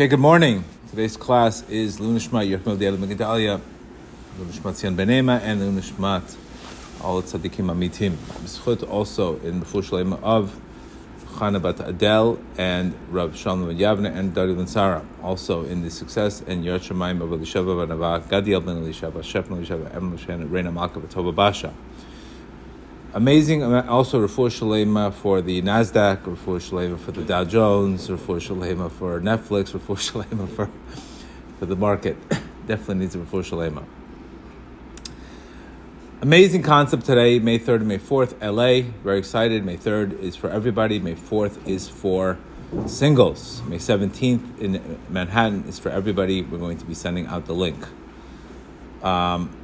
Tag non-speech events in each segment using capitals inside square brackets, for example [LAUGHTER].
Okay, good morning. Today's class is Lunishmat Yerchmel Diel Megdalia, Lunishmat Sian Benema, and Lunishmat All Tzadikim Amitim. B'schut also in Shalema of Chana Bat Adel and Rav Shalom Yavne and Dari Ben Sarah. Also in the success and Yot Shemaim of Elisheva Ben Avah, Gadiel Ben Elisheva, Shef Ben Elisheva, Em Reina Malka Tova Basha. Amazing, also Refuah Shalema for the Nasdaq, Refuah Shalema for the Dow Jones, Refuah Shalema for Netflix, Refuah [LAUGHS] Shalema for for the market. [COUGHS] Definitely needs a Refuah Shalema. Amazing concept today, May 3rd and May 4th, LA. Very excited. May 3rd is for everybody. May 4th is for singles. May 17th in Manhattan is for everybody. We're going to be sending out the link. Um,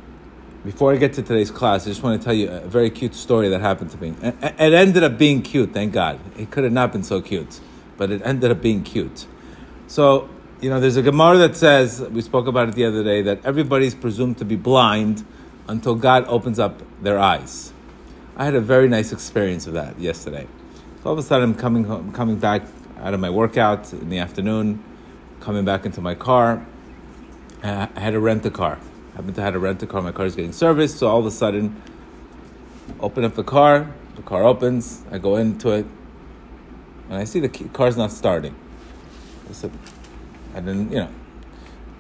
before I get to today's class, I just want to tell you a very cute story that happened to me. It ended up being cute, thank God. It could have not been so cute, but it ended up being cute. So, you know, there's a Gemara that says, we spoke about it the other day, that everybody's presumed to be blind until God opens up their eyes. I had a very nice experience of that yesterday. So all of a sudden, I'm coming home, coming back out of my workout in the afternoon, coming back into my car. I had to rent a car happened to have a rental car. My car is getting serviced, so all of a sudden, open up the car. The car opens. I go into it, and I see the key, car's not starting. I said, I didn't, you know,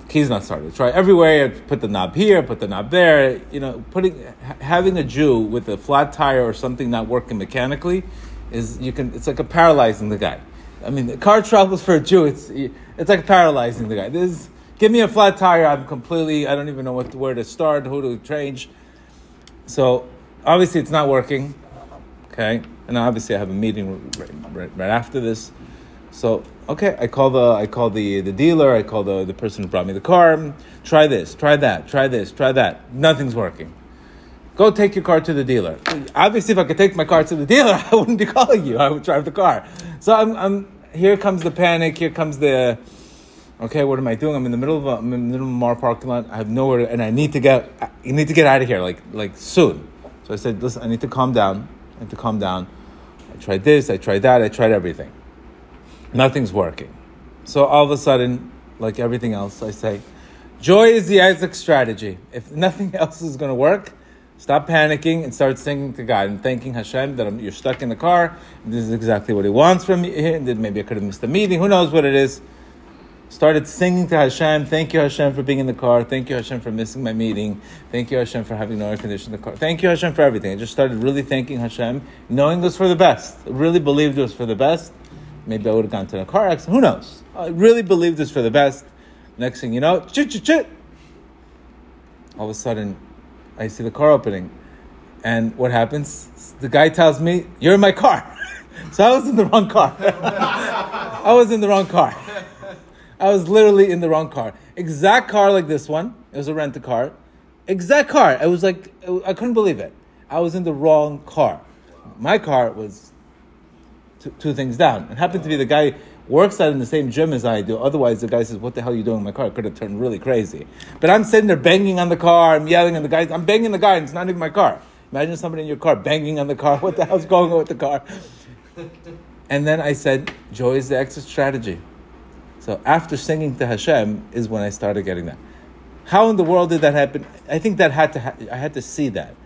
the key's not starting. Try everywhere. Put the knob here. Put the knob there. You know, putting having a Jew with a flat tire or something not working mechanically is you can. It's like a paralyzing the guy. I mean, the car troubles for a Jew. It's it's like paralyzing the guy. This Give me a flat tire. I'm completely. I don't even know what where to start, who to change. So obviously it's not working. Okay, and obviously I have a meeting right, right, right, after this. So okay, I call the I call the the dealer. I call the the person who brought me the car. Try this. Try that. Try this. Try that. Nothing's working. Go take your car to the dealer. Obviously, if I could take my car to the dealer, [LAUGHS] I wouldn't be calling you. I would drive the car. So I'm, I'm here comes the panic. Here comes the Okay, what am I doing? I'm in the middle of a, I'm in the middle of a Mar parking lot. I have nowhere, to, and I need to get. You need to get out of here, like like soon. So I said, listen, I need to calm down. I need to calm down. I tried this. I tried that. I tried everything. Nothing's working. So all of a sudden, like everything else, I say, joy is the exit strategy. If nothing [LAUGHS] else is going to work, stop panicking and start singing to God and thanking Hashem that I'm, you're stuck in the car. This is exactly what He wants from you. And maybe I could have missed the meeting. Who knows what it is? Started singing to Hashem. Thank you, Hashem, for being in the car. Thank you, Hashem, for missing my meeting. Thank you, Hashem, for having no air conditioning in the car. Thank you, Hashem, for everything. I just started really thanking Hashem, knowing this for the best. Really believed it was for the best. Maybe I would have gone to a car accident. Who knows? I really believed this for the best. Next thing you know, chit chit chit. All of a sudden, I see the car opening. And what happens? The guy tells me, You're in my car. [LAUGHS] so I was in the wrong car. [LAUGHS] I was in the wrong car. I was literally in the wrong car. Exact car like this one. It was a rent a car. Exact car. I was like, I couldn't believe it. I was in the wrong car. My car was two, two things down. It happened to be the guy works out in the same gym as I do. Otherwise, the guy says, "What the hell are you doing in my car?" It could have turned really crazy. But I'm sitting there banging on the car. I'm yelling at the guy. I'm banging the guy, and it's not even my car. Imagine somebody in your car banging on the car. [LAUGHS] What the hell's going on with the car? And then I said, "Joy is the exit strategy." So after singing to Hashem is when I started getting that. How in the world did that happen? I think that had to ha- I had to see that.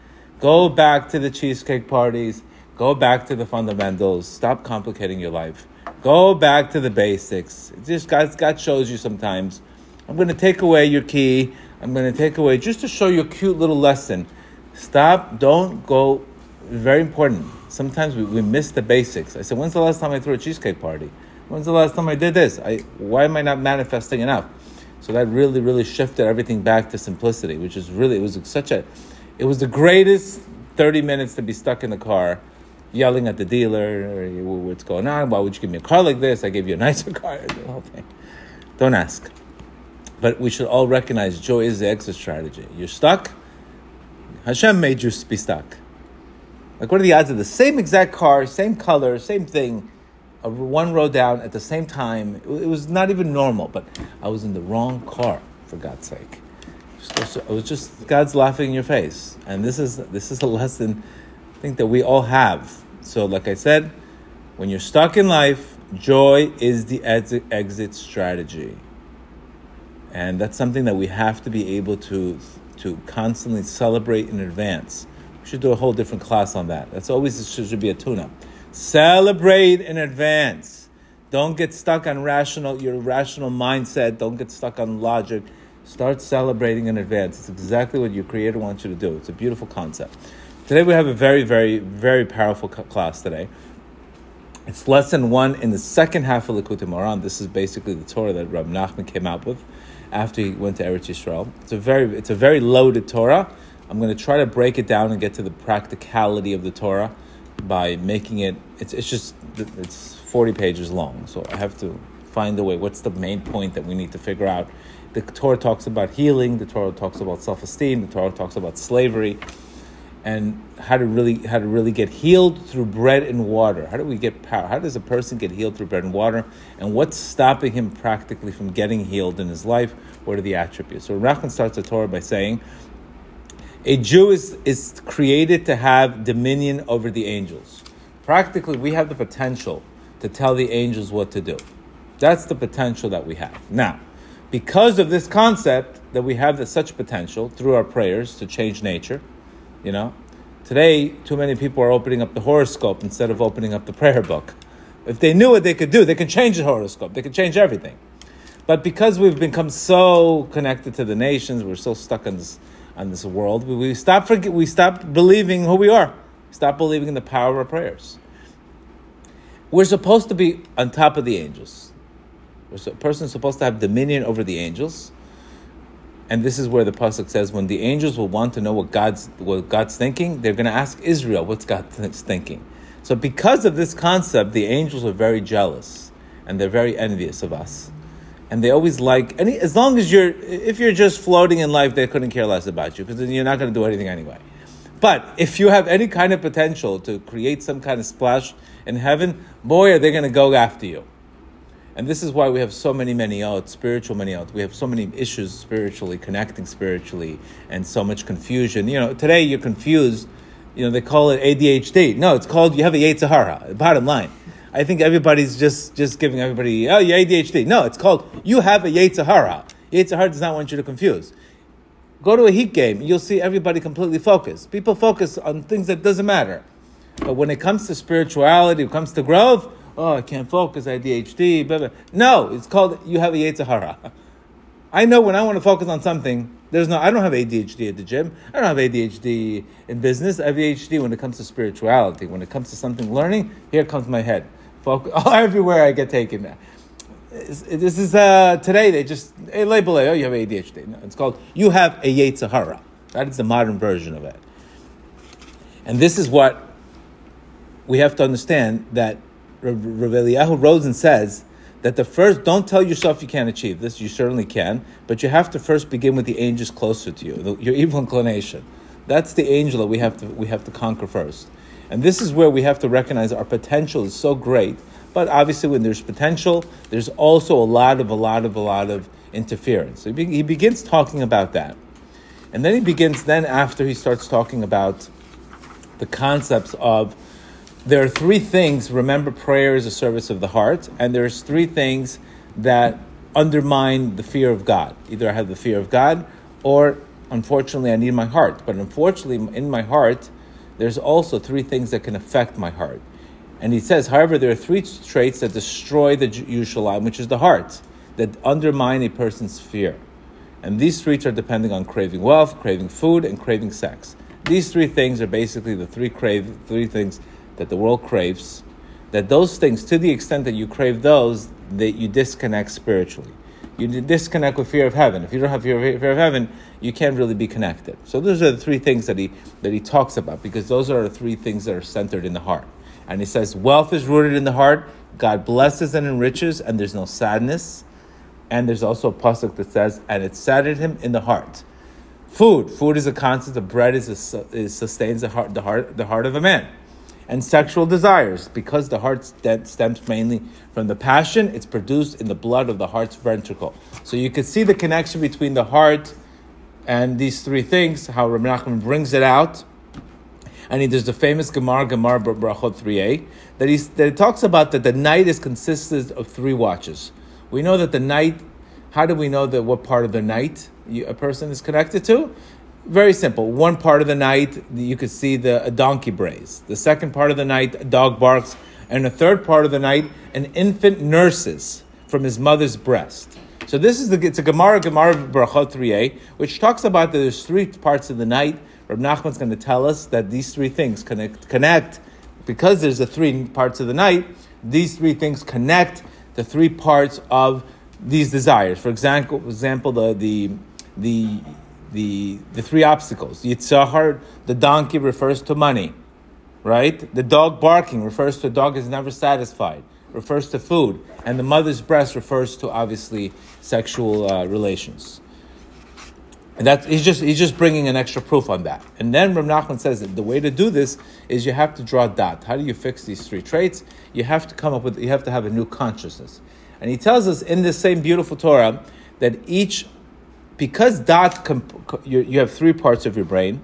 Go back to the cheesecake parties. Go back to the fundamentals. Stop complicating your life. Go back to the basics. Just God, God shows you sometimes. I'm going to take away your key. I'm going to take away just to show you a cute little lesson. Stop. Don't go. Very important. Sometimes we, we miss the basics. I said, when's the last time I threw a cheesecake party? When's the last time I did this? I, why am I not manifesting enough? So that really, really shifted everything back to simplicity, which is really, it was such a, it was the greatest 30 minutes to be stuck in the car yelling at the dealer, what's going on? Why would you give me a car like this? I gave you a [LAUGHS] nicer car. [LAUGHS] The whole thing. Don't ask. But we should all recognize joy is the exit strategy. You're stuck. Hashem made you be stuck. Like, what are the odds of the same exact car, same color, same thing? One row down at the same time. It was not even normal, but I was in the wrong car, for God's sake. It was just God's laughing in your face, and this is this is a [LAUGHS] lesson I think that we all have. So, like I said, when you're stuck in life, Joy is the exit, exit strategy. And that's something that we have to be able to, to constantly celebrate in advance. We should do a whole different class on that. That's always should be a tune up. Celebrate in advance. Don't get stuck on rational your rational mindset. Don't get stuck on logic. Start celebrating in advance. It's exactly what your creator wants you to do. It's a beautiful concept. Today we have a very, very, very powerful class today. It's lesson one in the second half of Likutei Moharan. This is basically the Torah that Rab Nachman came out with after he went to Eretz Yisrael. It's a very, it's a very loaded Torah. I'm going to try to break it down and get to the practicality of the Torah by making it. It's, it's just it's 40 pages long, so I have to find a way. What's the main point that we need to figure out? The Torah talks about healing. The Torah talks about self-esteem. The Torah talks about slavery and how to really how to really get healed through bread and water. How do we get power? How does a person get healed through bread and water? And what's stopping him practically from getting healed in his life? What are the attributes? So Rachman starts the Torah by saying, a Jew is, is created to have dominion over the angels. Practically, we have the potential to tell the angels what to do. That's the potential that we have. Now, because of this concept that we have such potential through our prayers to change nature, you know, today too many people are opening up the horoscope instead of opening up the prayer book. If they knew what they could do, they can change the horoscope. They can change everything. But because we've become so connected to the nations, we're so stuck in this on this world, we, we stop forget, we stop believing who we are. Stop believing in the power of our prayers. We're supposed to be on top of the angels. A person is supposed to have dominion over the angels. And this is where the pasuk says, when the angels will want to know what God's what God's thinking, they're going to ask Israel what's God's thinking. So, because of this concept, the angels are very jealous and they're very envious of us, and they always like any as long as you're if you're just floating in life, they couldn't care less about you because then you're not going to do anything anyway. But if you have any kind of potential to create some kind of splash in heaven, boy, are they going to go after you. And this is why we have so many many out spiritual many out We have so many issues spiritually, connecting spiritually, and so much confusion. You know, today you're confused. You know, they call it ADHD. No, it's called you have a Yetzer Hara. Bottom line. I think everybody's just, just giving everybody, oh, you ADHD. No, it's called you have a Yetzer Hara. Yetzer Hara does not want you to confuse. Go to a heat game, you'll see everybody completely focused. People focus on things that doesn't matter. But when it comes to spirituality, when it comes to growth, oh, I can't focus, I ADHD, blah, blah. No, it's called you have a Yetzer Hara. I know when I want to focus on something, there's no, I don't have ADHD at the gym. I don't have ADHD in business. I have ADHD when it comes to spirituality. When it comes to something learning, here comes my head. Focus, [LAUGHS] oh, everywhere I get taken. This is, uh, today they just hey, label it, oh, you have ADHD. No, it's called, you have a Yetzer That is the modern version of it. And this is what we have to understand that Rav Eliyahu Rosen says that the first, don't tell yourself you can't achieve this, you certainly can, but you have to first begin with the angels closer to you, the, your evil inclination. That's the angel that we have, to, we have to conquer first. And this is where we have to recognize our potential is so great, but obviously when there's potential, there's also a lot of, a lot of, a lot of interference. So he, he begins talking about that. And then he begins, then after he starts talking about the concepts of there are three things. Remember, prayer is a service of the heart, and there's three things that undermine the fear of God. Either I have the fear of God, or unfortunately, I need my heart. But unfortunately, in my heart, there's also three things that can affect my heart. And he says, however, there are three traits that destroy the Yerushalayim, which is the heart, that undermine a person's fear. And these traits are depending on craving wealth, craving food, and craving sex. These three things are basically the three crave three things that the world craves, that those things, to the extent that you crave those, that you disconnect spiritually. You disconnect with fear of heaven. If you don't have fear of, fear of heaven, you can't really be connected. So those are the three things that he that he talks about because those are the three things that are centered in the heart. And he says wealth is rooted in the heart. God blesses and enriches, and there's no sadness. And there's also a pasuk that says, "And it saddened him in the heart." Food, food is a constant. The bread is, a, is sustains the heart, the heart, the heart of a man and sexual desires. Because the heart stems mainly from the passion, it's produced in the blood of the heart's ventricle. So you can see the connection between the heart and these three things, how Rabbi Nachman brings it out. And he, there's the famous Gemara, Gemara Brachot 3a, that, he's, that it talks about that the night is consisted of three watches. We know that the night, how do we know that what part of the night you, a person is connected to? Very simple. One part of the night, you could see the a donkey brays. The second part of the night, a dog barks. And the third part of the night, an infant nurses from his mother's breast. So this is the it's a Gemara Gemara Brachot 3a, which talks about that there's three parts of the night. Rab Nachman's going to tell us that these three things connect connect because there's the three parts of the night. These three things connect the three parts of these desires. For example, for example, the the the the, the three obstacles. Yitzhar, the donkey refers to money, right? The dog barking refers to a dog is never satisfied, refers to food, and the mother's breast refers to obviously sexual uh, relations. And that he's just he's just bringing an extra proof on that. And then Rav Nachman says that the way to do this is you have to draw dot. How do you fix these three traits? You have to come up with you have to have a new consciousness. And he tells us in this same beautiful Torah that each because dot comp- you, you have three parts of your brain,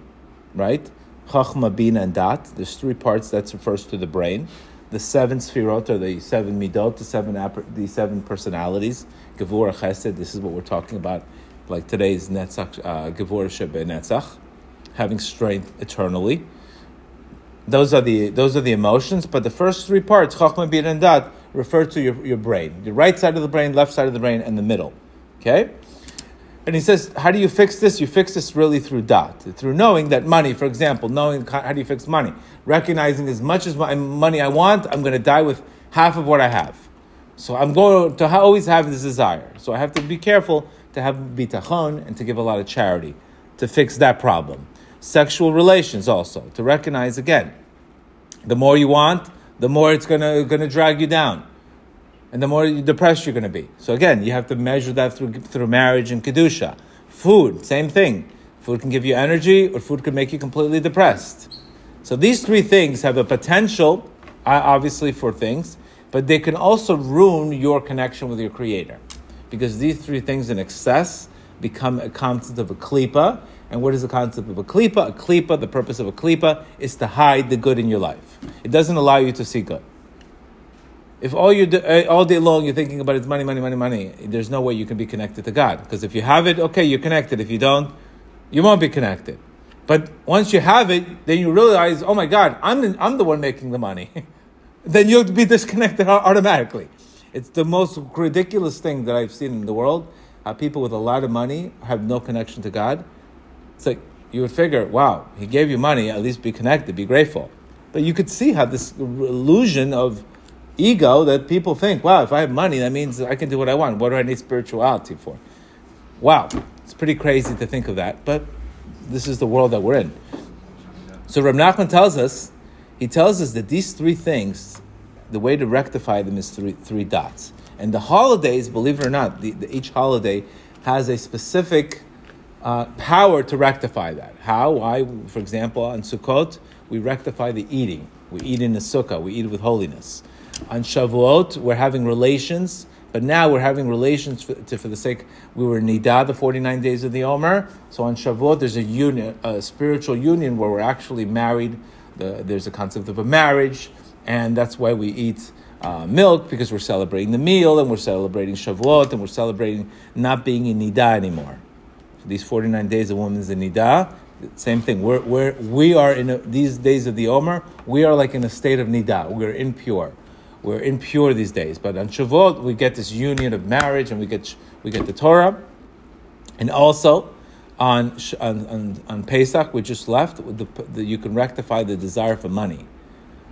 right? Chachma, Bina, and dot. There's three parts that refers to the brain. The seven sfirot or the seven midot, the seven the seven personalities. Gevura Chesed. This is what we're talking about like today's Netzach, uh, Gevur Netzach, having strength eternally. Those are the those are the emotions, but the first three parts, Chachma, Bin, and Dat, refer to your, your brain, the right side of the brain, left side of the brain, and the middle. Okay. And he says, how do you fix this? You fix this really through dot, through knowing that money, for example, knowing how do you fix money, recognizing as much as my money I want, I'm going to die with half of what I have. So I'm going to always have this desire. So I have to be careful to have bitachon and to give a lot of charity to fix that problem. Sexual relations also to recognize again, the more you want, the more it's gonna gonna drag you down, and the more depressed you're gonna be. So again, you have to measure that through through marriage and kedusha. Food, same thing. Food can give you energy, or food can make you completely depressed. So these three things have a potential, obviously, for things, but they can also ruin your connection with your Creator because these three things in excess become a concept of a klipa. And what is the concept of a klipa? A klipa, the purpose of a klipa, is to hide the good in your life. It doesn't allow you to see good. If all you do, eh, all day long you're thinking about it's money, money, money, money, there's no way you can be connected to God. Because if you have it, okay, you're connected. If you don't, you won't be connected. But once you have it, then you realize, oh my God, I'm the, I'm the one making the money. [LAUGHS] then you'll be disconnected [LAUGHS] automatically. It's the most ridiculous thing that I've seen in the world. How people with a lot of money have no connection to God. It's like you would figure, wow, he gave you money, at least be connected, be grateful. But you could see how this illusion of ego that people think, wow, if I have money, that means I can do what I want. What do I need spirituality for? Wow, it's pretty crazy to think of that, but this is the world that we're in. So Rab Nachman tells us, he tells us that these three things the way to rectify them is three, three dots. And the holidays, believe it or not, the, the, each holiday has a specific uh, power to rectify that. How? Why? For example, on Sukkot, we rectify the eating. We eat in the sukkah. We eat with holiness. On Shavuot, we're having relations, but now we're having relations for, to, for the sake. We were Nidah, the 49 days of the Omer. So on Shavuot, there's a union, a spiritual union where we're actually married. The, there's a concept of a marriage and that's why we eat uh, milk because we're celebrating the meal and we're celebrating Shavuot and we're celebrating not being in Nida anymore. So these 49 days a woman's in Nida, same thing. We're, we're, we are in a, these days of the Omer, we are like in a state of Nida. We're impure. We're impure these days. But on Shavuot, we get this union of marriage and we get, we get the Torah. And also, on, on, on, Pesach, we just left, the, the, you can rectify the desire for money.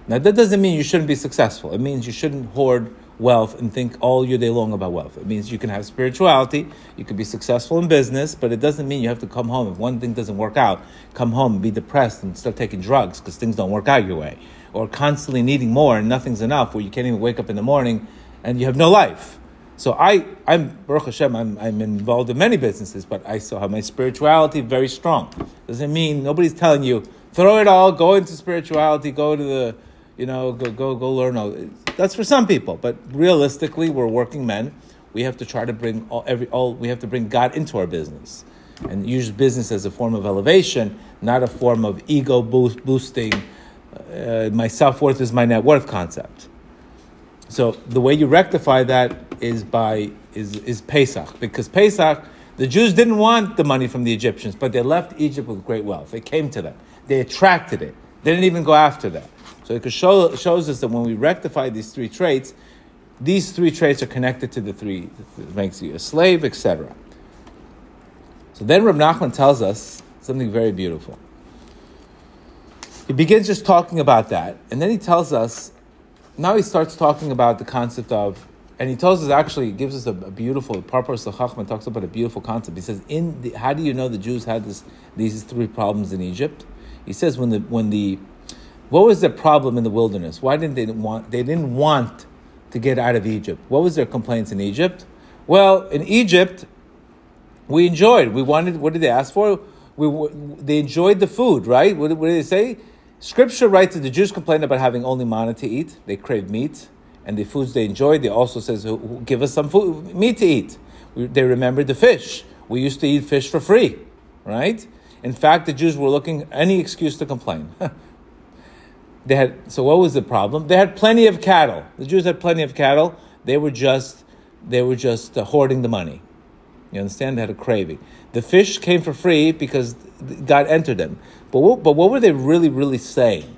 Now, that doesn't mean you shouldn't be successful. It means you shouldn't hoard wealth and think all your day long about wealth. It means you can have spirituality, you can be successful in business, but it doesn't mean you have to come home. If one thing doesn't work out, come home be depressed and start taking drugs because things don't work out your way. Or constantly needing more and nothing's enough, where you can't even wake up in the morning and you have no life. So I, I'm Baruch Hashem. I'm, I'm involved in many businesses, but I still have my spirituality very strong. Doesn't mean nobody's telling you throw it all, go into spirituality, go to the you know, go go go learn. All. That's for some people, but realistically, we're working men. We have to try to bring all every all. We have to bring God into our business. and use business as a form of elevation, not a form of ego boost, boosting. Uh, my self worth is my net worth concept. So the way you rectify that is by is is Pesach because Pesach the Jews didn't want the money from the Egyptians, but they left Egypt with great wealth. It came to them. They attracted it. They didn't even go after that. So it show, shows us that when we rectify these three traits, these three traits are connected to the three that makes you a slave, etc. So then Rab Nachman tells us something very beautiful. He begins just talking about that, and then he tells us. Now he starts talking about the concept of, and he tells us actually, gives us a, a beautiful. Parpar Chachman talks about a beautiful concept. He says, "In the, how do you know the Jews had this, these three problems in Egypt?" He says, "When the when the what was the problem in the wilderness? Why didn't they want? They didn't want to get out of Egypt. What was their complaints in Egypt? Well, in Egypt, we enjoyed. We wanted. What did they ask for? We they enjoyed the food, right? What, what did they say? Scripture writes that the Jews complained about having only manna to eat. They craved meat, and the foods they enjoyed. They also says, "Give us some food, meat to eat." They remembered the fish. We used to eat fish for free, right? In fact, the Jews were looking any excuse to complain. [LAUGHS] They had so what was the problem? They had plenty of cattle. The Jews had plenty of cattle. They were just they were just uh, hoarding the money. You understand? They had a craving. The fish came for free because God entered them. But what, but what were they really really saying?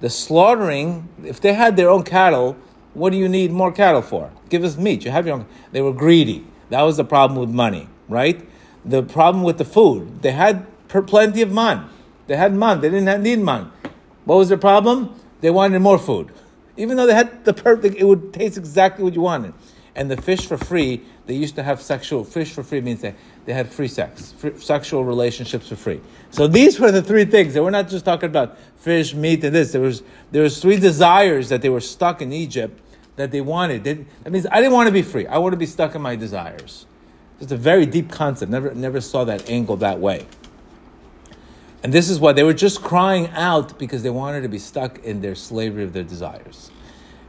The slaughtering. If they had their own cattle, what do you need more cattle for? Give us meat. You have your own. They were greedy. That was the problem with money, right? The problem with the food. They had plenty of man. They had man. They didn't need man. What was their problem? They wanted more food. Even though they had the perfect, it would taste exactly what you wanted. And the fish for free, they used to have sexual, fish for free means they, they had free sex, free, sexual relationships for free. So these were the three things. They were not just talking about fish, meat, and this. There was, there was three desires that they were stuck in Egypt that they wanted. They, that means I didn't want to be free. I want to be stuck in my desires. It's a very deep concept. Never, never saw that angle that way. And this is why they were just crying out because they wanted to be stuck in their slavery of their desires.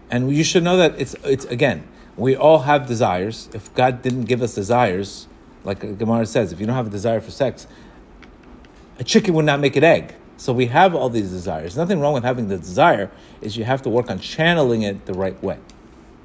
And you should know that it's, it's again, we all have desires. If God didn't give us desires, like Gemara says, if you don't have a desire for sex, a chicken would not make an egg. So we have all these desires. Nothing wrong with having the desire, is you have to work on channeling it the right way.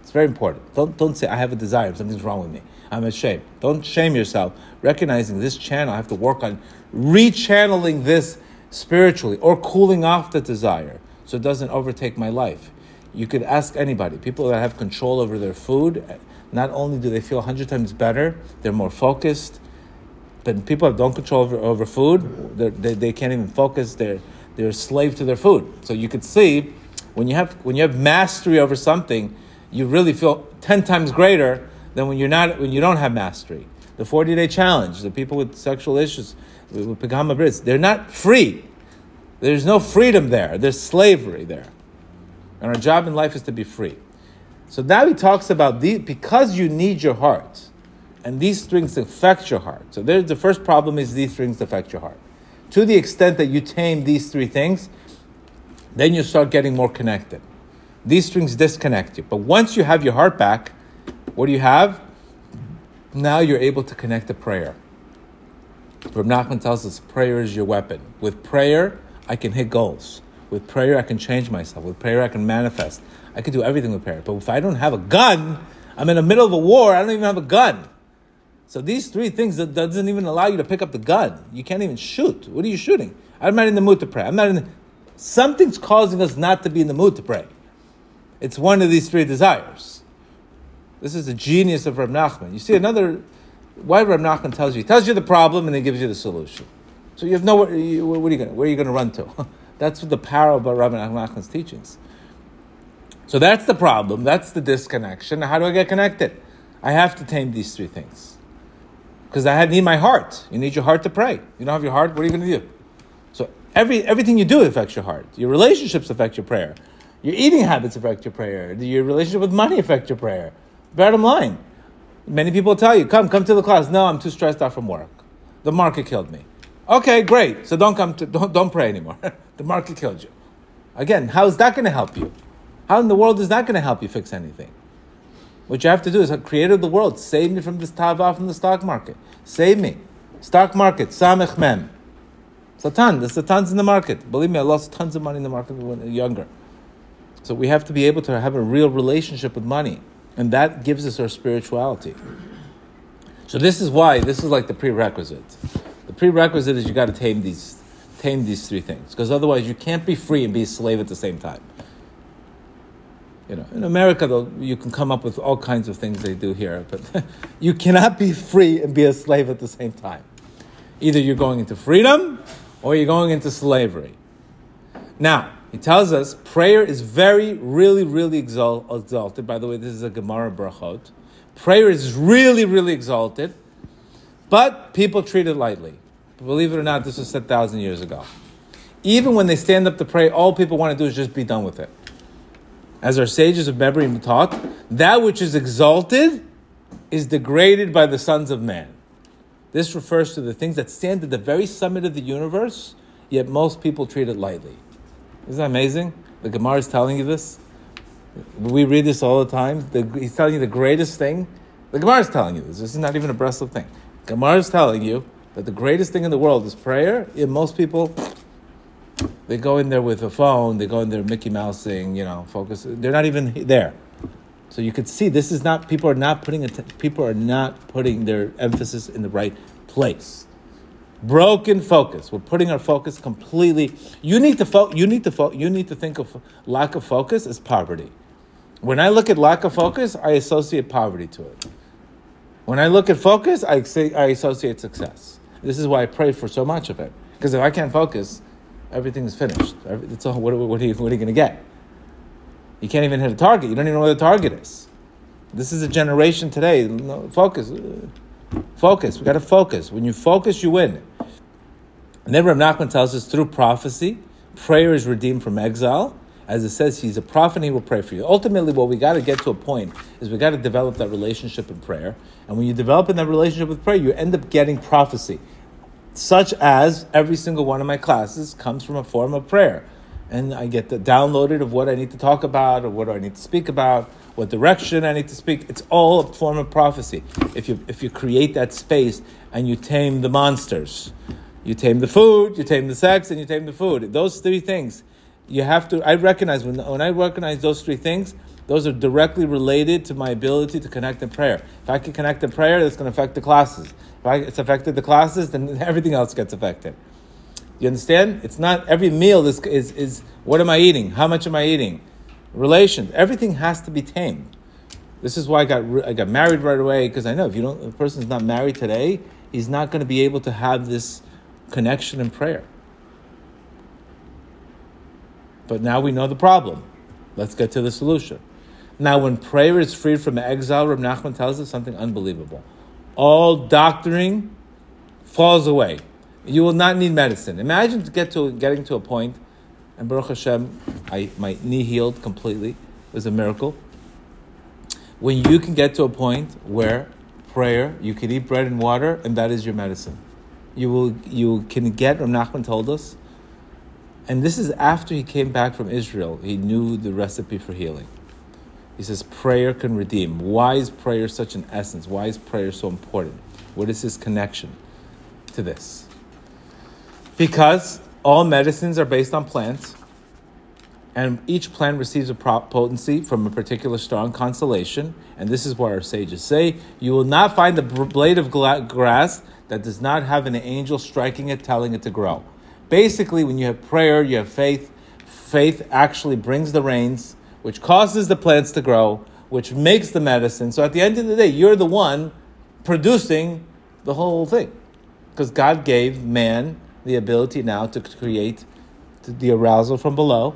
It's very important. Don't, don't say, I have a desire, something's wrong with me. I'm ashamed. Don't shame yourself. Recognizing this channel, I have to work on rechanneling this spiritually or cooling off the desire so it doesn't overtake my life. You could ask anybody. People that have control over their food, not only do they feel 100 times better, they're more focused. But people that don't control over, over food, they, they can't even focus. They're, they're a slave to their food. So you could see when you have, when you have mastery over something, you really feel 10 times greater than when, you're not, when you don't have mastery. The 40 day challenge, the people with sexual issues, with Pagama Brits, they're not free. There's no freedom there. There's slavery there. And our job in life is to be free. So now he talks about the, because you need your heart, and these strings affect your heart. So there's the first problem is these strings affect your heart. To the extent that you tame these three things, then you start getting more connected. These strings disconnect you. But once you have your heart back, what do you have? Now you're able to connect to prayer. Reb Nachman tells us prayer is your weapon. With prayer, I can hit goals. With prayer, I can change myself. With prayer, I can manifest. I can do everything with prayer. But if I don't have a gun, I'm in the middle of a war, I don't even have a gun. So these three things that doesn't even allow you to pick up the gun. You can't even shoot. What are you shooting? I'm not in the mood to pray. I'm not in the... Something's causing us not to be in the mood to pray. It's one of these three desires. This is the genius of Reb Nachman. You see another why Reb Nachman tells you? He tells you the problem and he gives you the solution. So you have nowhere. You, what are you going? Where are you going to run to? [LAUGHS] that's what the power of Reb Nachman's teachings. So that's the problem. That's the disconnection. How do I get connected? I have to tame these three things because I need my heart. You need your heart to pray. You don't have your heart. What are you going to do? So every everything you do affects your heart. Your relationships affect your prayer. Your eating habits affect your prayer. Your relationship with money affect your prayer. Bottom line. Many people tell you, come, come to the class. No, I'm too stressed out from work. The market killed me. Okay, great. So don't come to, don't, don't pray anymore. [LAUGHS] the market killed you. Again, how is that going to help you? How in the world is that going to help you fix anything? What you have to do is, creator of the world, save me from this tava from the stock market. Save me. Stock market, Samech Mem. Satan, the Satan's in the market. Believe me, I lost tons of money in the market when I was younger. So we have to be able to have a real relationship with money. And that gives us our spirituality. So this is why, this is like the prerequisite. The prerequisite is you got to tame these, these three things. Because otherwise you can't be free and be a slave at the same time. You know, in America, though, you can come up with all kinds of things they do here, but [LAUGHS] you cannot be free and be a slave at the same time. Either you're going into freedom or you're going into slavery. Now, he tells us prayer is very, really, really exalted. By the way, this is a Gemara Brachot. Prayer is really, really exalted, but people treat it lightly. Believe it or not, this was said thousand years ago. Even when they stand up to pray, all people want to do is just be done with it as our sages of Mebrim taught, that which is exalted is degraded by the sons of man. This refers to the things that stand at the very summit of the universe, yet most people treat it lightly. Isn't that amazing? The Gemara is telling you this. We read this all the time. The, he's telling you the greatest thing. The Gemara is telling you this. This is not even a Breslov thing. Gemara is telling you that the greatest thing in the world is prayer. Yet most people they go in there with a phone, they go in there Mickey Mousing, you know, focus. They're not even there. So you could see this is not people are not putting att- people are not putting their emphasis in the right place. Broken focus. We're putting our focus completely. You need to fo- you need to fo- you need to think of lack of focus as poverty. When I look at lack of focus, I associate poverty to it. When I look at focus, I say I associate success. This is why I pray for so much of it. Because if I can't focus, everything is finished. It's all, what, what, are you, you going to get? You can't even hit a target. You don't even know where the target is. This is a generation today. Focus. Focus. We got to focus. When you focus, you win. And then Rav Nachman tells us through prophecy, prayer is redeemed from exile. As it says, he's a prophet and he will pray for you. Ultimately, what we got to get to a point is we got to develop that relationship in prayer. And when you develop in that relationship with prayer, you end up getting prophecy such as every single one of my classes comes from a form of prayer. And I get the downloaded of what I need to talk about or what do I need to speak about, what direction I need to speak. It's all a form of prophecy. If you if you create that space and you tame the monsters, you tame the food, you tame the sex, and you tame the food. Those three things, you have to. I recognize when when I recognize those three things, those are directly related to my ability to connect in prayer. If I can connect in prayer, that's going to affect the classes. I, it's affected the classes, then [LAUGHS] everything else gets affected. You understand? It's not every meal is, is, is what am I eating? How much am I eating? Relations. Everything has to be tamed. This is why I got I got married right away because I know if you don't, if a person's not married today, he's not going to be able to have this connection in prayer. But now we know the problem. Let's get to the solution. Now, when prayer is freed from exile, Reb Nachman tells us something unbelievable. All doctoring falls away. You will not need medicine. Imagine to get to getting to a point, and Baruch Hashem, I, my knee healed completely. It was a miracle. When you can get to a point where prayer, you can eat bread and water, and that is your medicine. You will, you can get. Ram Nachman told us, and this is after he came back from Israel. He knew the recipe for healing. He says prayer can redeem. Why is prayer such an essence? Why is prayer so important? What is his connection to this? Because all medicines are based on plants, and each plant receives a potency from a particular strong constellation. And this is what our sages say: you will not find a blade of grass that does not have an angel striking it, telling it to grow. Basically, when you have prayer, you have faith. Faith actually brings the rains which causes the plants to grow, which makes the medicine. So at the end of the day, you're the one producing the whole thing. Because God gave man the ability now to create the arousal from below.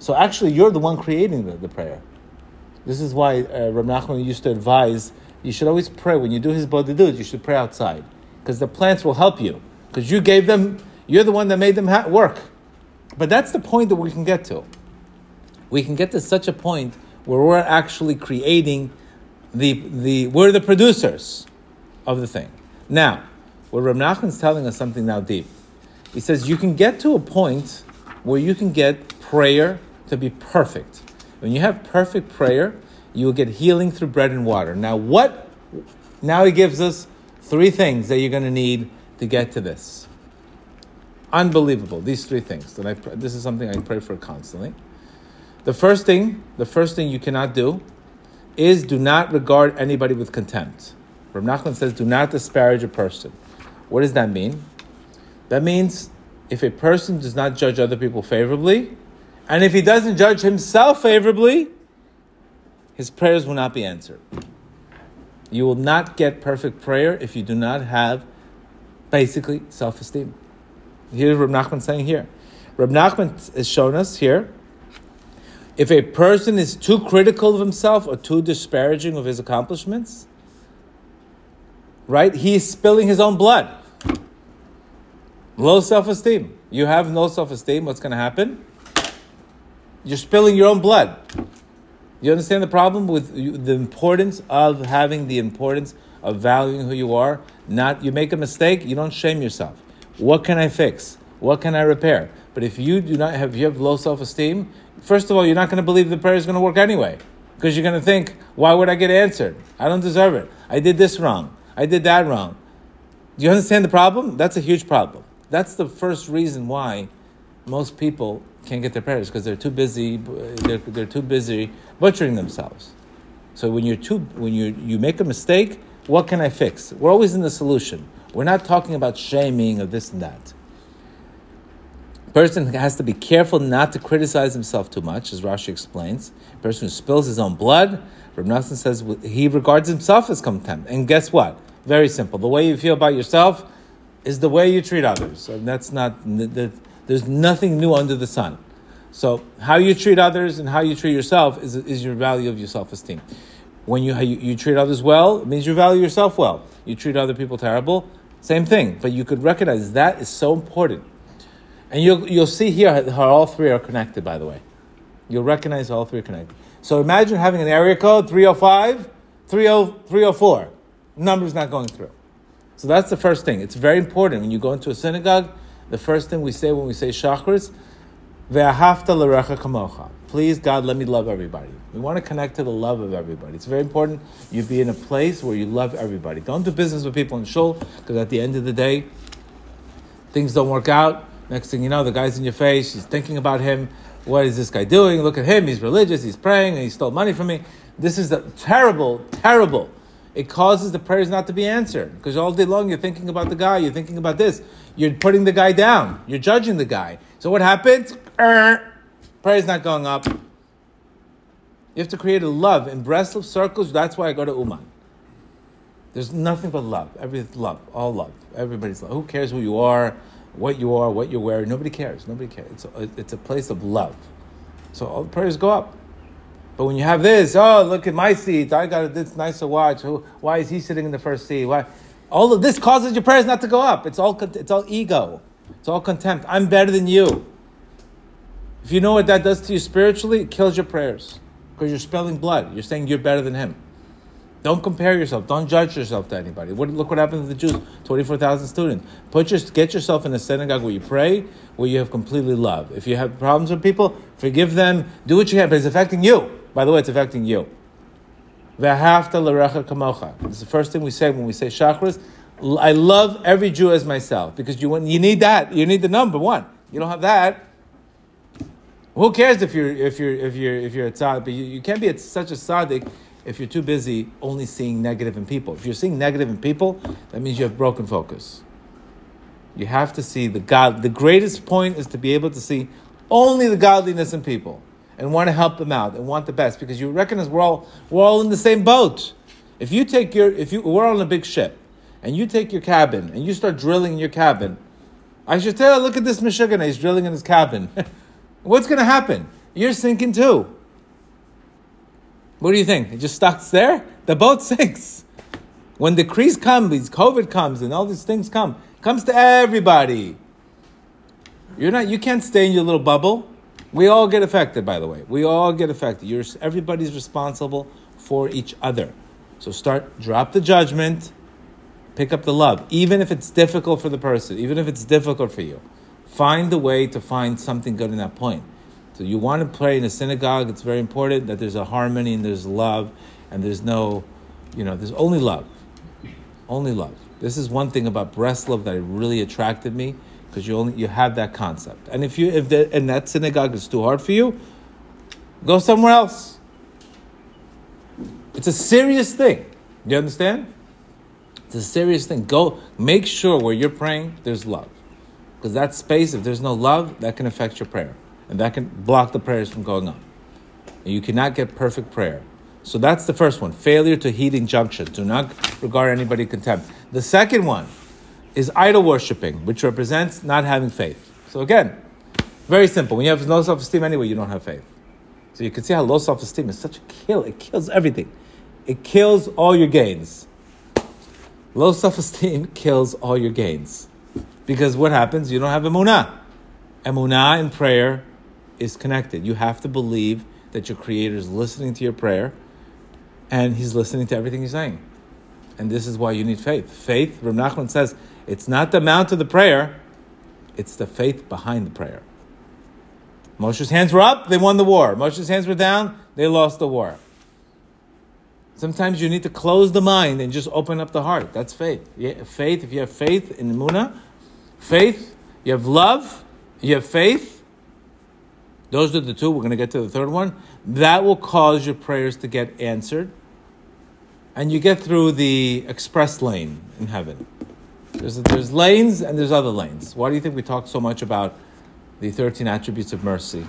So actually, you're the one creating the, the prayer. This is why uh, Nachman used to advise you should always pray when you do hisbodedut, you should pray outside. Because the plants will help you. Because you gave them, you're the one that made them ha- work. But that's the point that we can get to we can get to such a point where we're actually creating the, the we're the producers of the thing. Now, what Nachman is telling us something now deep. He says you can get to a point where you can get prayer to be perfect. When you have perfect prayer, you will get healing through bread and water. Now, what? Now he gives us three things that you're going to need to get to this. Unbelievable. These three things. And I, this is something I pray for constantly. The first thing, the first thing you cannot do is do not regard anybody with contempt. Rav Nachman says, do not disparage a person. What does that mean? That means if a person does not judge other people favorably, and if he doesn't judge himself favorably, his prayers will not be answered. You will not get perfect prayer if you do not have basically self esteem. Here's Reb Nachman saying here. Reb Nachman has shown us here if a person is too critical of himself or too disparaging of his accomplishments, right, he is spilling his own blood. Low self esteem. You have no self esteem, what's going to happen? You're spilling your own blood. You understand the problem with the importance of having the importance of valuing who you are? Not you make a mistake, you don't shame yourself. What can I fix? What can I repair? But if you do not have you have low self esteem, first of all, you're not going to believe the prayer is going to work anyway, because you're going to think, why would I get answered? I don't deserve it. I did this wrong. I did that wrong. Do you understand the problem? That's a huge problem. That's the first reason why most people can't get their prayers because they're too busy. They're, they're too busy butchering themselves. So when you're too when you you make a mistake, what can I fix? We're always in the solution. We're not talking about shaming or this and that. Person has to be careful not to criticize himself too much, as Rashi explains. Person who spills his own blood, Reb says he regards himself as contempt. And guess what? Very simple. The way you feel about yourself is the way you treat others. And that's not. There's nothing new under the sun. So how you treat others and how you treat yourself is, is your value of your self-esteem. When you, you, you treat others well, it means you value yourself well. You treat other people terrible, same thing. But you could recognize that is so important. And you'll, you'll see here how all three are connected, by the way. You'll recognize all three are connected. So imagine having an area code 305, 30, 304. Number's not going through. So that's the first thing. It's very important when you go into a synagogue. The first thing we say when we say l'recha kamocha. Please, God, let me love everybody. We want to connect to the love of everybody. It's very important you be in a place where you love everybody. Don't do business with people in shul, because at the end of the day, things don't work out. Next thing you know, the guy's in your face, he's thinking about him. What is this guy doing? Look at him, he's religious, he's praying, and he stole money from me. This is the terrible, terrible it causes the prayers not to be answered because all day long you're thinking about the guy, you're thinking about this, you're putting the guy down, you're judging the guy. So what happens? Er, prayer's not going up. You have to create a love in Breslov circles. That's why I go to Uman. There's nothing but love. Everything love, all love. Everybody's love. Who cares who you are, what you are, what you're wearing? Nobody cares. Nobody cares. It's a, it's a place of love. So all the prayers go up. But when you have this, oh, look at my seat. I got this nicer watch. Who, why is he sitting in the first seat? Why? All of this causes your prayers not to go up. It's all, it's all ego. It's all contempt. I'm better than you. If you know what that does to you spiritually, it kills your prayers because you're spilling blood. You're saying you're better than him. Don't compare yourself. Don't judge yourself to anybody. What, look what happened to the Jews. Twenty-four thousand students. Put your, get yourself in a synagogue where you pray, where you have completely love. If you have problems with people, forgive them. Do what you can, but it's affecting you. By the way, it's affecting you. V'ahavta l'recha kamocha. It's the first thing we say when we say chakras. I love every Jew as myself because you you need that. You need the number one. You don't have that. Who cares if you're if you're if you're if you're a tzaddik? But you, you can't be such a tzaddik if you're too busy only seeing negative in people. If you're seeing negative in people, that means you have broken focus. You have to see the God. The greatest point is to be able to see only the godliness in people and want to help them out and want the best because you recognize we're all we're all in the same boat. If you take your if you we're on a big ship and you take your cabin and you start drilling in your cabin, I should tell look at this Michigan, he's drilling in his cabin. [LAUGHS] What's gonna happen? You're sinking too. What do you think? It just stops there? The boat sinks. When the crease comes, COVID comes, and all these things come, comes to everybody. You're not. You can't stay in your little bubble. We all get affected, by the way. We all get affected. You're, everybody's responsible for each other. So start, drop the judgment, pick up the love, even if it's difficult for the person, even if it's difficult for you. Find the way to find something good in that point. So you want to pray in a synagogue, it's very important that there's a harmony and there's love and there's no, you know, there's only love. Only love. This is one thing about Breslov that really attracted me because you only you have that concept. And if you if the, and that synagogue is too hard for you, go somewhere else. It's a serious thing. You understand? It's a serious thing. Go make sure where you're praying there's love. Because that space, if there's no love, that can affect your prayer. And that can block the prayers from going on. And you cannot get perfect prayer. So that's the first one. Failure to heed injunction. Do not regard anybody contempt. The second one is idol worshiping, which represents not having faith. So again, very simple. When you have no self-esteem anyway, you don't have faith. So you can see how low self-esteem is such a kill. It kills everything. It kills all your gains. Low self-esteem [LAUGHS] kills all your gains. Because what happens? You don't have emunah. Emunah in prayer is connected. You have to believe that your creator is listening to your prayer and he's listening to everything you're saying. And this is why you need faith. Faith, Rav Nachman says, it's not the amount of the prayer, it's the faith behind the prayer. Moshe's hands were up, they won the war. Moshe's hands were down, they lost the war. Sometimes you need to close the mind and just open up the heart. That's faith. Faith, if you have faith in Muna, faith, you have love, you have faith. Those are the two. We're going to get to the third one. That will cause your prayers to get answered. And you get through the express lane in heaven. There's, there's lanes and there's other lanes. Why do you think we talk so much about the 13 attributes of mercy?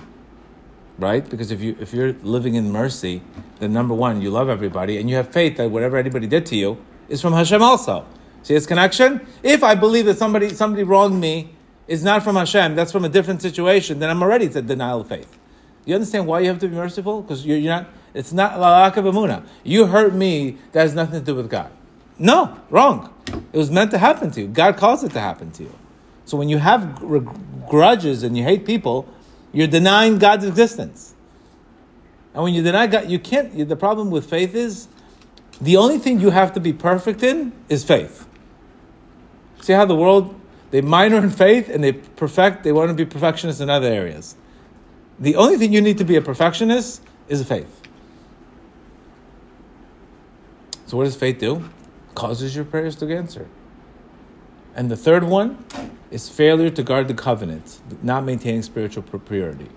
Right? Because if, you, if you're living in mercy, then number one, you love everybody and you have faith that whatever anybody did to you is from Hashem also. See this connection? If I believe that somebody, somebody wronged me is not from Hashem, that's from a different situation, then I'm already to denial of faith. You understand why you have to be merciful? Because you're, you're, not, it's not lack of amuna. You hurt me, that has nothing to do with God. No, wrong. It was meant to happen to you. God caused it to happen to you. So when you have grudges and you hate people, you're denying God's existence. And when you deny God, you can't. The problem with faith is the only thing you have to be perfect in is faith. See how the world they minor in faith and they perfect. They want to be perfectionists in other areas. The only thing you need to be a perfectionist is a faith. So what does faith do? Causes your prayers to get answered. And the third one is failure to guard the covenant, not maintaining spiritual purity.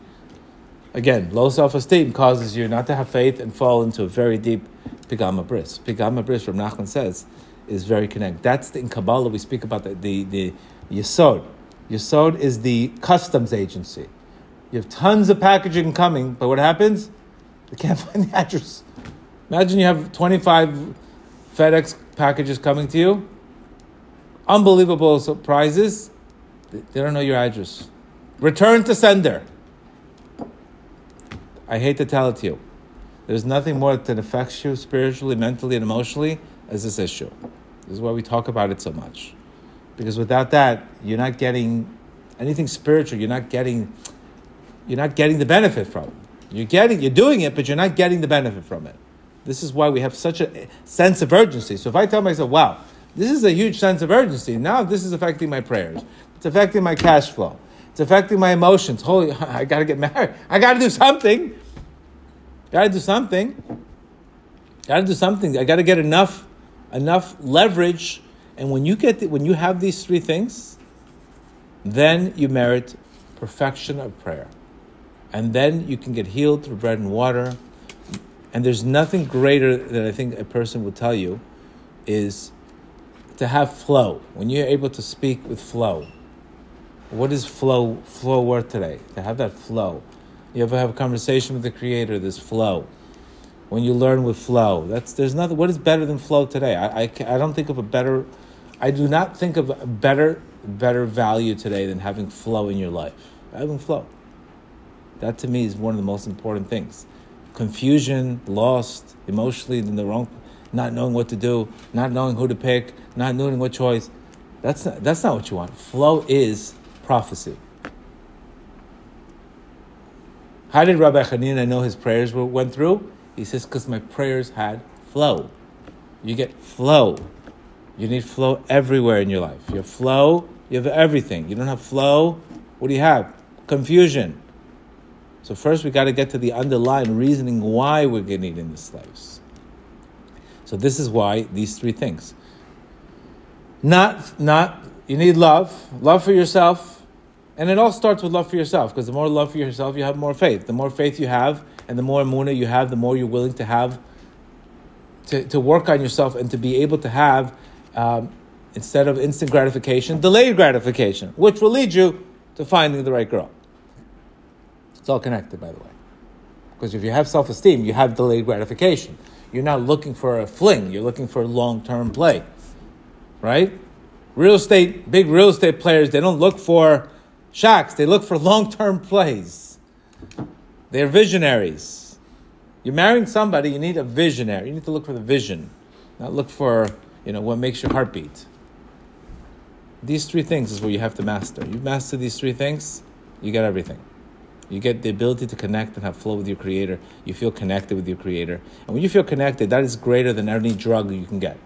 Again, low self-esteem causes you not to have faith and fall into a very deep pigama bris. Pigama bris, from Nachman says, is very connected. That's the, in Kabbalah we speak about the, the, the Yesod. Yesod is the customs agency. You have tons of packaging coming, but what happens? They can't [LAUGHS] find the address. Imagine you have 25 FedEx packages coming to you. Unbelievable surprises. They don't know your address. Return to sender. I hate to tell it to you. There's nothing more that affects you spiritually, mentally, and emotionally as this issue. This is why we talk about it so much. Because without that, you're not getting anything spiritual. You're not getting, you're not getting the benefit from it. You're getting, you're doing it, but you're not getting the benefit from it. This is why we have such a sense of urgency. So if I tell myself, wow, this is a huge sense of urgency. Now this is affecting my prayers. It's affecting my cash flow. It's affecting my emotions. Holy, [LAUGHS] I got to get married. I got to do something. Got to do something. Got to do something. I got to get enough, enough leverage and when you get the, when you have these three things, then you merit perfection of prayer. And then you can get healed through bread and water. And there's nothing greater that I think a person would tell you is to have flow. When you're able to speak with flow. What is flow flow worth today? To have that flow. You ever have a conversation with the creator, this flow when you learn with flow. That's there's nothing. What is better than flow today? I, I, I don't think of a better I do not think of a better better value today than having flow in your life. Having flow. That to me is one of the most important things. Confusion, lost, emotionally in the wrong, not knowing what to do, not knowing who to pick, not knowing what choice. That's not, that's not what you want. Flow is prophecy. How did Rabbi Hanina know his prayers went through? He says, because my prayers had flow. You get flow. You need flow everywhere in your life. You have flow, you have everything. You don't have flow, what do you have? Confusion. So first we got to get to the underlying reasoning why we're getting in the slaves. So this is why these three things. Not, not, you need love, love for yourself. And it all starts with love for yourself, because the more love for yourself, you have more faith. The more faith you have, and the more amuna you have, the more you're willing to have, to, to work on yourself and to be able to have, um, instead of instant gratification, delayed gratification, which will lead you to finding the right girl. It's all connected, by the way. Because if you have self esteem, you have delayed gratification. You're not looking for a fling, you're looking for long term play. Right? Real estate, big real estate players, they don't look for shocks, they look for long term plays. They're visionaries. You're marrying somebody, you need a visionary. You need to look for the vision, not look for you know what makes your heart beat. These three things is what you have to master. You master these three things, you get everything. You get the ability to connect and have flow with your creator. You feel connected with your creator. And when you feel connected, that is greater than any drug you can get.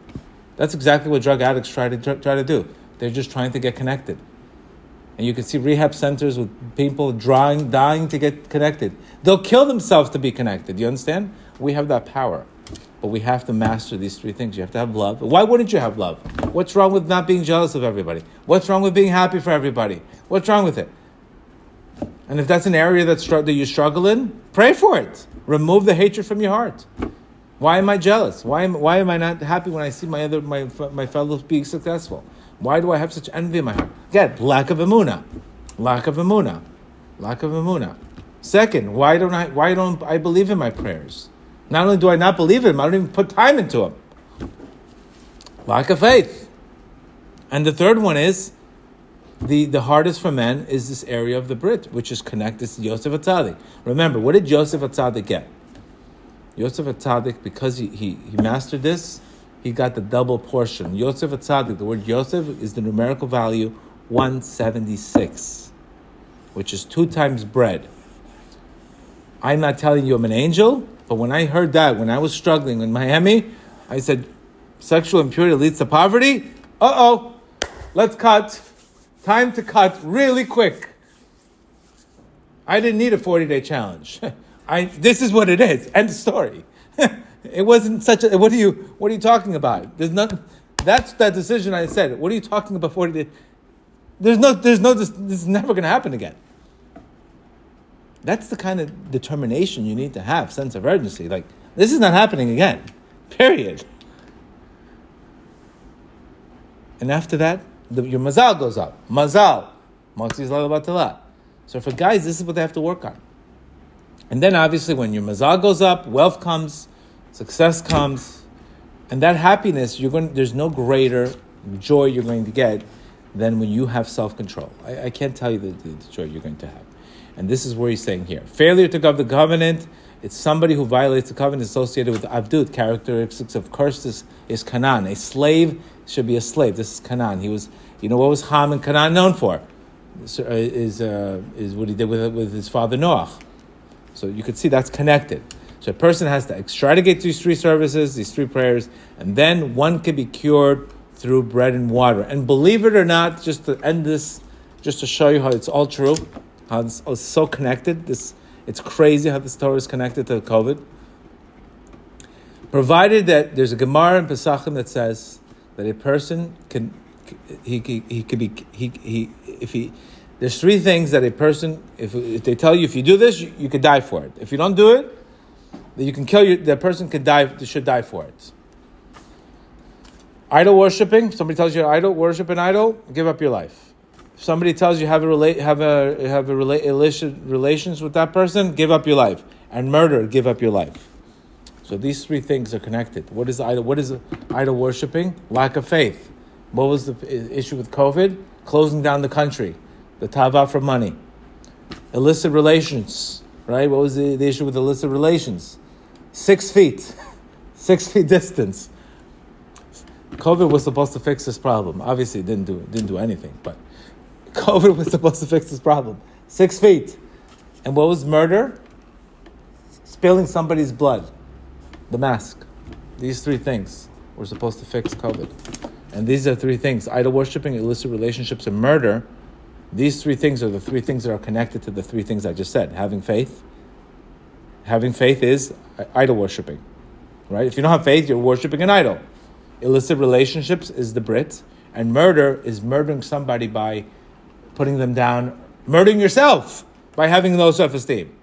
That's exactly what drug addicts try to try to do. They're just trying to get connected. And you can see rehab centers with people drawing, dying to get connected. They'll kill themselves to be connected. You understand? We have that power. But we have to master these three things. You have to have love. Why wouldn't you have love? What's wrong with not being jealous of everybody? What's wrong with being happy for everybody? What's wrong with it? And if that's an area that, that you struggle in, pray for it. Remove the hatred from your heart. Why am I jealous? Why am, why am I not happy when I see my other my, my fellows being successful? Why do I have such envy in my heart? Again, lack of emuna, lack of emuna, lack of emuna. Second, why don't I why don't I believe in my prayers? Not only do I not believe them, I don't even put time into him. Lack of faith. And the third one is the, the hardest for men is this area of the Brit, which is connected to Yosef Hatzadik. Remember, what did Yosef Hatzadik get? Yosef Hatzadik, because he, he, he mastered this, he got the double portion. Yosef Hatzadik, the word Yosef is the numerical value 176, which is two times bread. I'm not telling you I'm an angel, but when I heard that, when I was struggling in Miami, I said, sexual impurity leads to poverty. Uh oh, let's cut. Time to cut really quick. I didn't need a 40 day challenge. [LAUGHS] I, this is what it is. End story. [LAUGHS] it wasn't such a, what are you, what are you talking about? There's not, that's that decision I said. What are you talking about 40 days? There's no, there's no, this, this is never going to happen again. That's the kind of determination you need to have, sense of urgency. Like, this is not happening again. Period. And after that, the, your mazal goes up. Mazal. So for guys, this is what they have to work on. And then obviously when your mazal goes up, wealth comes, success comes, and that happiness, you're going, there's no greater joy you're going to get than when you have self-control. I, I can't tell you the, the, the joy you're going to have. And this is where he's saying here. Failure to govern the covenant, it's somebody who violates the covenant associated with avdut. Characteristics of curse is, is Canaan. A slave should be a slave. This is Canaan. He was, you know, what was Ham and Canaan known for? Uh, is, uh, is what he did with, with his father Noah. So you could see that's connected. So a person has to get these three services, these three prayers, and then one can be cured through bread and water. And believe it or not, just to end this, just to show you how it's all true, how it's, oh, it's so connected. This it's crazy how this Torah is connected to COVID. Provided that there's a Gemara in Pesachim that says that a person can he he, he could be he, he if he there's three things that a person if, if they tell you if you do this you, you could die for it. If you don't do it, that you can kill you. That person could die should die for it. Idol worshiping. Somebody tells you idol worship an idol, give up your life. If somebody tells you have a relate have a have a relate illicit relations with that person, give up your life. And murder, give up your life. So these three things are connected. What is idol? What is idol worshiping? Lack of faith. What was the issue with COVID? Closing down the country, the tava for money, illicit relations. Right? What was the, the issue with illicit relations? Six feet, [LAUGHS] six feet distance. COVID was supposed to fix this problem. Obviously, it didn't do didn't do anything, but COVID was supposed to fix this problem. Six feet. And what was murder? Spilling somebody's blood. The mask. These three things were supposed to fix COVID. And these are three things idol worshiping, illicit relationships, and murder. These three things are the three things that are connected to the three things I just said. Having faith. Having faith is idol worshiping. Right? If you don't have faith, you're worshiping an idol. Illicit relationships is the Brit And murder is murdering somebody by putting them down, murdering yourself by having low self-esteem.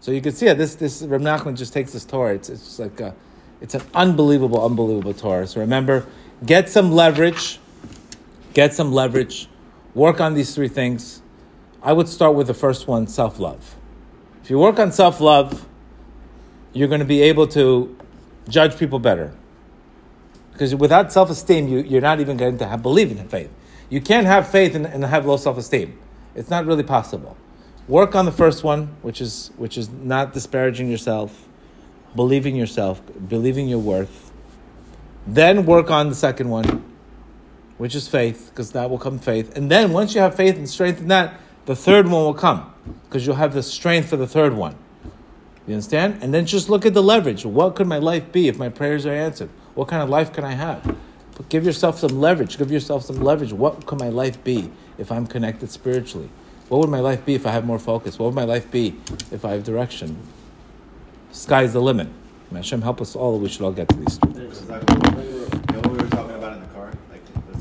So you can see it. This this Reb Nachman just takes this Torah. It's it's like a, it's an unbelievable, unbelievable Torah. So remember, get some leverage, get some leverage, work on these three things. I would start with the first one, self-love. If you work on self-love, you're going to be able to judge people better. Because without self-esteem, you, you're not even going to have believe in faith. You can't have faith and, and have low self-esteem. It's not really possible. Work on the first one, which is which is not disparaging yourself, believing yourself, believing your worth. Then work on the second one, which is faith, because that will come faith. And then once you have faith and strength in that, the third one will come, because you'll have the strength for the third one. You understand? And then just look at the leverage. What could my life be if my prayers are answered? What kind of life can I have? Give yourself some leverage. Give yourself some leverage. What could my life be if I'm connected spiritually? What would my life be if I have more focus? What would my life be if I have direction? Sky's the limit. May Hashem help us all. We should all get to these.